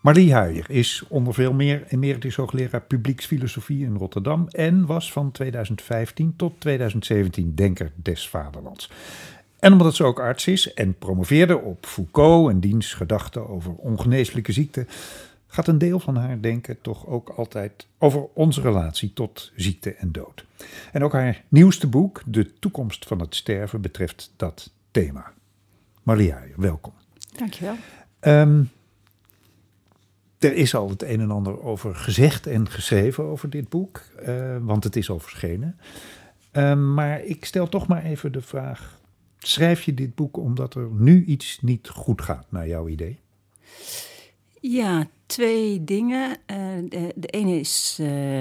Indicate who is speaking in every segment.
Speaker 1: Marlie Huijer is onder veel meer emeritus hoogleraar publieksfilosofie in Rotterdam en was van 2015 tot 2017 denker des vaderlands. En omdat ze ook arts is en promoveerde op Foucault en diens gedachten over ongeneeslijke ziekten, gaat een deel van haar denken toch ook altijd over onze relatie tot ziekte en dood. En ook haar nieuwste boek, De toekomst van het sterven, betreft dat thema. Huijer, welkom.
Speaker 2: Dankjewel.
Speaker 1: Um, er is al het een en ander over gezegd en geschreven over dit boek, uh, want het is al verschenen. Uh, maar ik stel toch maar even de vraag: schrijf je dit boek omdat er nu iets niet goed gaat, naar jouw idee?
Speaker 2: Ja, twee dingen. Uh, de, de, ene is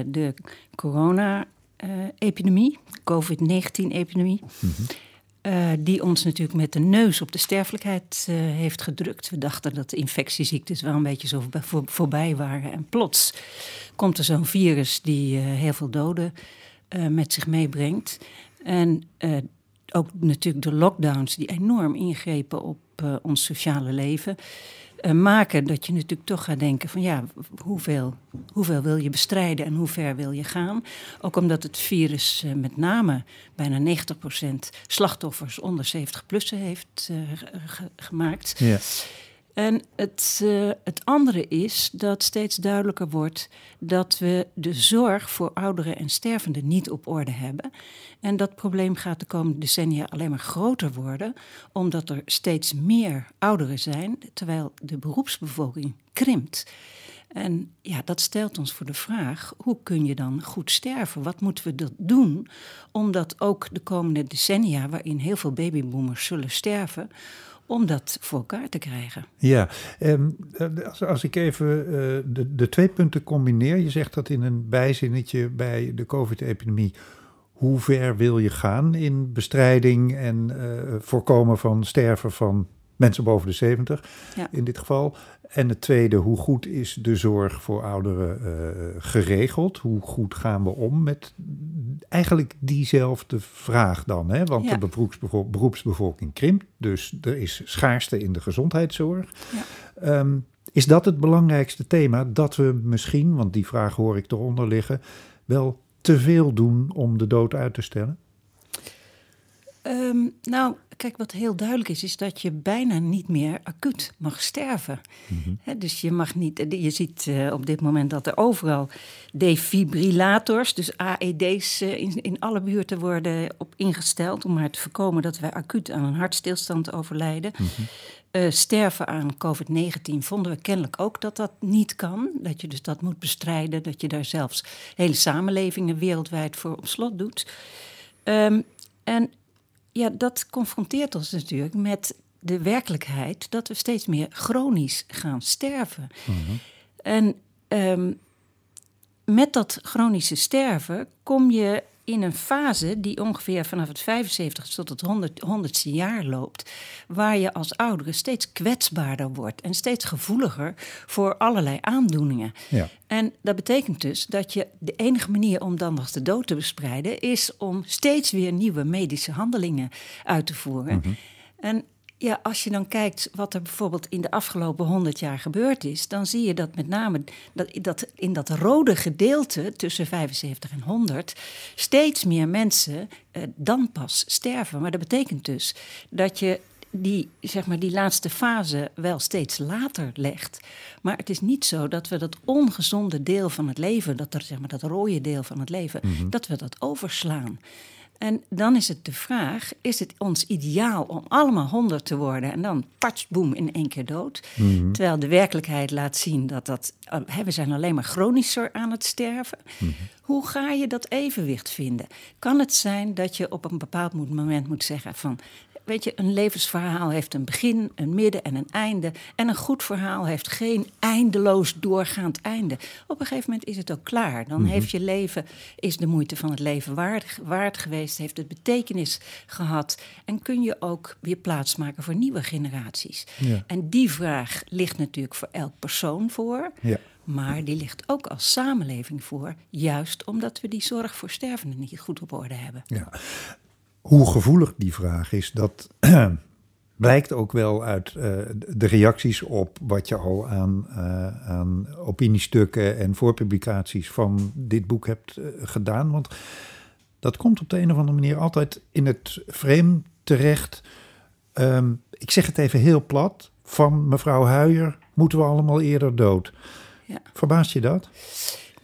Speaker 2: de corona-epidemie, COVID-19-epidemie. Mm -hmm. Uh, die ons natuurlijk met de neus op de sterfelijkheid uh, heeft gedrukt. We dachten dat de infectieziektes wel een beetje zo voor, voorbij waren. En plots komt er zo'n virus die uh, heel veel doden met zich meebrengt. En ook natuurlijk de lockdowns die enorm ingrepen op ons sociale leven uh, maken dat je natuurlijk toch gaat denken van ja, hoeveel, hoeveel wil je bestrijden en hoe ver wil je gaan? Ook omdat het virus uh, met name bijna 90% slachtoffers onder 70 plus heeft uh, gemaakt. En het, uh, het andere is dat steeds duidelijker wordt dat we de zorg voor ouderen en stervenden niet op orde hebben. En dat probleem gaat de komende decennia alleen maar groter worden, omdat er steeds meer ouderen zijn, terwijl de beroepsbevolking krimpt. En ja, dat stelt ons voor de vraag: hoe kun je dan goed sterven? Wat moeten we dat doen? Omdat ook de komende decennia, waarin heel veel babyboomers zullen sterven, om dat voor elkaar te krijgen.
Speaker 1: Ja, um, als, als, ik even uh, de, de twee punten combineer. Je zegt dat in een bijzinnetje bij de COVID-epidemie. Hoe ver wil je gaan in bestrijding en uh, voorkomen van sterven van mensen boven de 70 ja. in dit geval? En het tweede, hoe goed is de zorg voor ouderen uh, geregeld? Hoe goed gaan we om met eigenlijk diezelfde vraag dan? Hè? Want ja. de beroepsbevol beroepsbevolking krimpt, dus er is schaarste in de gezondheidszorg. Ja. Um, is dat het belangrijkste thema? Dat we misschien, want die vraag hoor ik eronder liggen, wel te veel doen om de dood uit te stellen?
Speaker 2: Um, nou, kijk, wat heel duidelijk is, is dat je bijna niet meer acuut mag sterven. Mm -hmm. He, dus je mag niet, je ziet uh, op dit moment dat er overal defibrillators, dus AED's, uh, in, in alle buurten worden op ingesteld om maar te voorkomen dat wij acuut aan een hartstilstand overlijden. Mm -hmm. uh, sterven aan COVID-19 vonden we kennelijk ook dat dat niet kan. Dat je dus dat moet bestrijden, dat je daar zelfs hele samenlevingen wereldwijd voor op slot doet. Um, en ja, dat confronteert ons natuurlijk met de werkelijkheid dat we steeds meer chronisch gaan sterven. Mm -hmm. En um, met dat chronische sterven kom je in een fase die ongeveer vanaf het 75 tot het 100, 100ste jaar loopt, waar je als oudere steeds kwetsbaarder wordt en steeds gevoeliger voor allerlei aandoeningen. Ja. En dat betekent dus dat je de enige manier om dan nog de dood te bestrijden is om steeds weer nieuwe medische handelingen uit te voeren. Mm -hmm. En ja, als je dan kijkt wat er bijvoorbeeld in de afgelopen 100 jaar gebeurd is, dan zie je dat met name dat, dat in dat rode gedeelte tussen 75 en 100 steeds meer mensen eh, dan pas sterven. Maar dat betekent dus dat je die, zeg maar, die laatste fase wel steeds later legt. Maar het is niet zo dat we dat ongezonde deel van het leven, dat, er, zeg maar, dat rode deel van het leven, mm -hmm. dat we dat overslaan. En dan is het de vraag: is het ons ideaal om allemaal honderd te worden en dan patch, boem, in één keer dood? Mm -hmm. Terwijl de werkelijkheid laat zien dat dat. we zijn alleen maar chronischer aan het sterven. Mm -hmm. Hoe ga je dat evenwicht vinden? Kan het zijn dat je op een bepaald moment moet zeggen: van weet je, een levensverhaal heeft een begin, een midden en een einde. En een goed verhaal heeft geen eindeloos doorgaand einde. Op een gegeven moment is het ook klaar. Dan mm -hmm. heeft je leven, is de moeite van het leven waard, waard geweest, heeft het betekenis gehad. En kun je ook weer plaatsmaken voor nieuwe generaties. Ja. En die vraag ligt natuurlijk voor elk persoon voor. Ja. Maar die ligt ook als samenleving voor, juist omdat we die zorg voor stervenden niet goed op orde hebben.
Speaker 1: Ja hoe gevoelig die vraag is, dat blijkt ook wel uit uh, de reacties op wat je al aan, uh, aan opiniestukken en voorpublicaties van dit boek hebt uh, gedaan. Want dat komt op de een of andere manier altijd in het frame terecht. Um, ik zeg het even heel plat. Van mevrouw Huijer moeten we allemaal eerder dood.
Speaker 2: Ja.
Speaker 1: Verbaast je dat?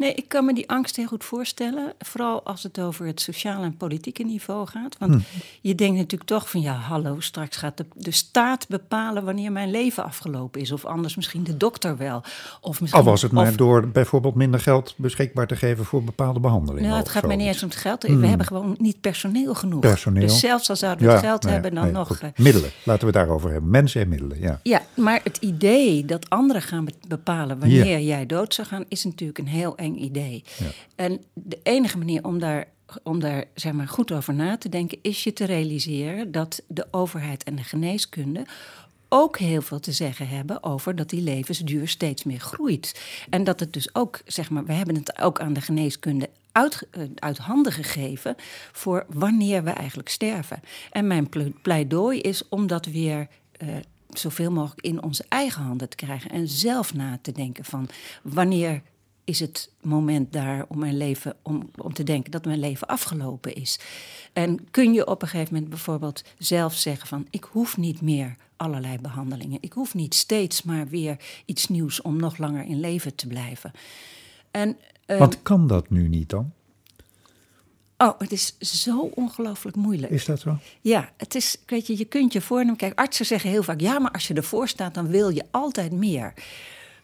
Speaker 2: Nee, ik kan me die angst heel goed voorstellen. Vooral als het over het sociale en politieke niveau gaat. Want hm. je denkt natuurlijk toch van ja, hallo, straks gaat de, de staat bepalen wanneer mijn leven afgelopen is. Of anders misschien de dokter wel. Of misschien,
Speaker 1: Al was het maar door bijvoorbeeld minder geld beschikbaar te geven voor bepaalde behandelingen.
Speaker 2: Nou, het gaat mij niet eens om het geld. We hm. hebben gewoon niet personeel genoeg. Personeel. Dus zelfs als zouden we het geld hebben, dan nog.
Speaker 1: Goed. Middelen, laten we het daarover hebben. Mensen en middelen, ja.
Speaker 2: Ja, maar het idee dat anderen gaan bepalen wanneer jij dood zou gaan, is natuurlijk een heel eng idee. Ja. En de enige manier om daar, om daar zeg maar, goed over na te denken, is je te realiseren dat de overheid en de geneeskunde ook heel veel te zeggen hebben over dat die levensduur steeds meer groeit. En dat het dus ook, zeg maar, we hebben het ook aan de geneeskunde uit, eh, uit handen gegeven voor wanneer we eigenlijk sterven. En mijn pleidooi is om dat weer. Uh, zoveel mogelijk in onze eigen handen te krijgen en zelf na te denken van wanneer is het moment daar om mijn leven om, om te denken dat mijn leven afgelopen is. En kun je op een gegeven moment bijvoorbeeld zelf zeggen van ik hoef niet meer allerlei behandelingen. Ik hoef niet steeds maar weer iets nieuws om nog langer in leven te blijven. En,
Speaker 1: uh, Wat kan dat nu niet dan?
Speaker 2: Oh, het is zo ongelooflijk moeilijk.
Speaker 1: Is dat zo?
Speaker 2: Ja, het is, weet je, je kunt je voornemen. Kijk, artsen zeggen heel vaak: ja, maar als je ervoor staat, dan wil je altijd meer.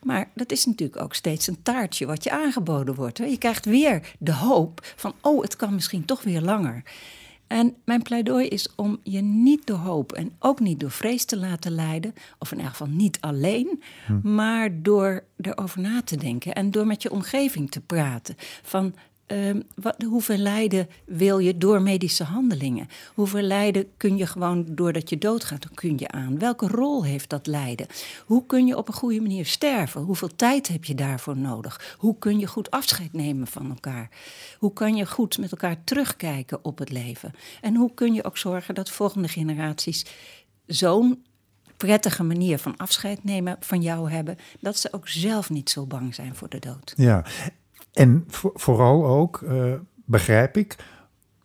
Speaker 2: Maar dat is natuurlijk ook steeds een taartje wat je aangeboden wordt. Je krijgt weer de hoop van, oh, het kan misschien toch weer langer. En mijn pleidooi is om je niet door hoop en ook niet door vrees te laten leiden, of in elk geval niet alleen, hm. maar door erover na te denken en door met je omgeving te praten. Van Wat, hoeveel lijden wil je door medische handelingen? Hoeveel lijden kun je gewoon doordat je doodgaat, dan kun je aan? Welke rol heeft dat lijden? Hoe kun je op een goede manier sterven? Hoeveel tijd heb je daarvoor nodig? Hoe kun je goed afscheid nemen van elkaar? Hoe kan je goed met elkaar terugkijken op het leven? En hoe kun je ook zorgen dat volgende generaties zo'n prettige manier van afscheid nemen van jou hebben, dat ze ook zelf niet zo bang zijn voor de dood.
Speaker 1: Ja, en vooral ook, uh, begrijp ik,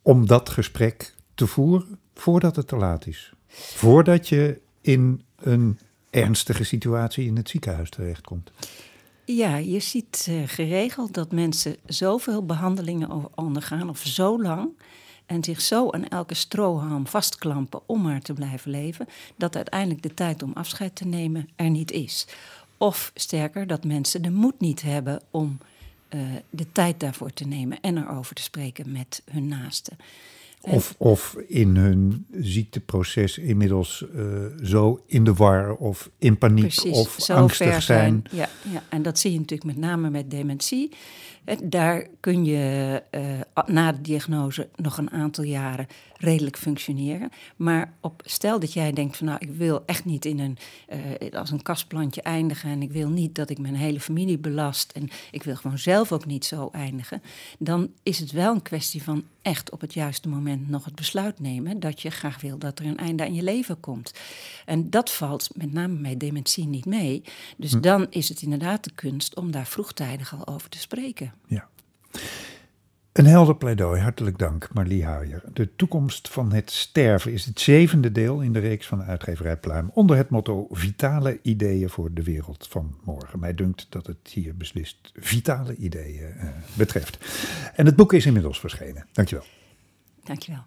Speaker 1: om dat gesprek te voeren voordat het te laat is. Voordat je in een ernstige situatie in het ziekenhuis terechtkomt.
Speaker 2: Ja, je ziet uh, geregeld dat mensen zoveel behandelingen ondergaan, of zo lang, en zich zo aan elke strohalm vastklampen om maar te blijven leven, dat uiteindelijk de tijd om afscheid te nemen er niet is. Of sterker, dat mensen de moed niet hebben om uh, de tijd daarvoor te nemen en erover te spreken met hun naasten.
Speaker 1: Of, of in hun ziekteproces inmiddels uh, zo in de war of in paniek
Speaker 2: Precies,
Speaker 1: of angstig
Speaker 2: ver
Speaker 1: zijn.
Speaker 2: Ja, ja, en dat zie je natuurlijk met name met dementie. Daar kun je uh, na de diagnose nog een aantal jaren redelijk functioneren. Maar op, stel dat jij denkt van nou, ik wil echt niet in een, uh, als een kastplantje eindigen en ik wil niet dat ik mijn hele familie belast en ik wil gewoon zelf ook niet zo eindigen, dan is het wel een kwestie van echt op het juiste moment nog het besluit nemen dat je graag wil dat er een einde aan je leven komt. En dat valt met name bij dementie niet mee. Dus hm. dan is het inderdaad de kunst om daar vroegtijdig al over te spreken.
Speaker 1: Ja. Een helder pleidooi, hartelijk dank Marlie Huijer. De toekomst van het sterven is het zevende deel in de reeks van uitgeverij Pluim onder het motto Vitale ideeën voor de wereld van morgen. Mij dunkt dat het hier beslist vitale ideeën uh, betreft. En het boek is inmiddels verschenen. Dankjewel.
Speaker 2: Dankjewel.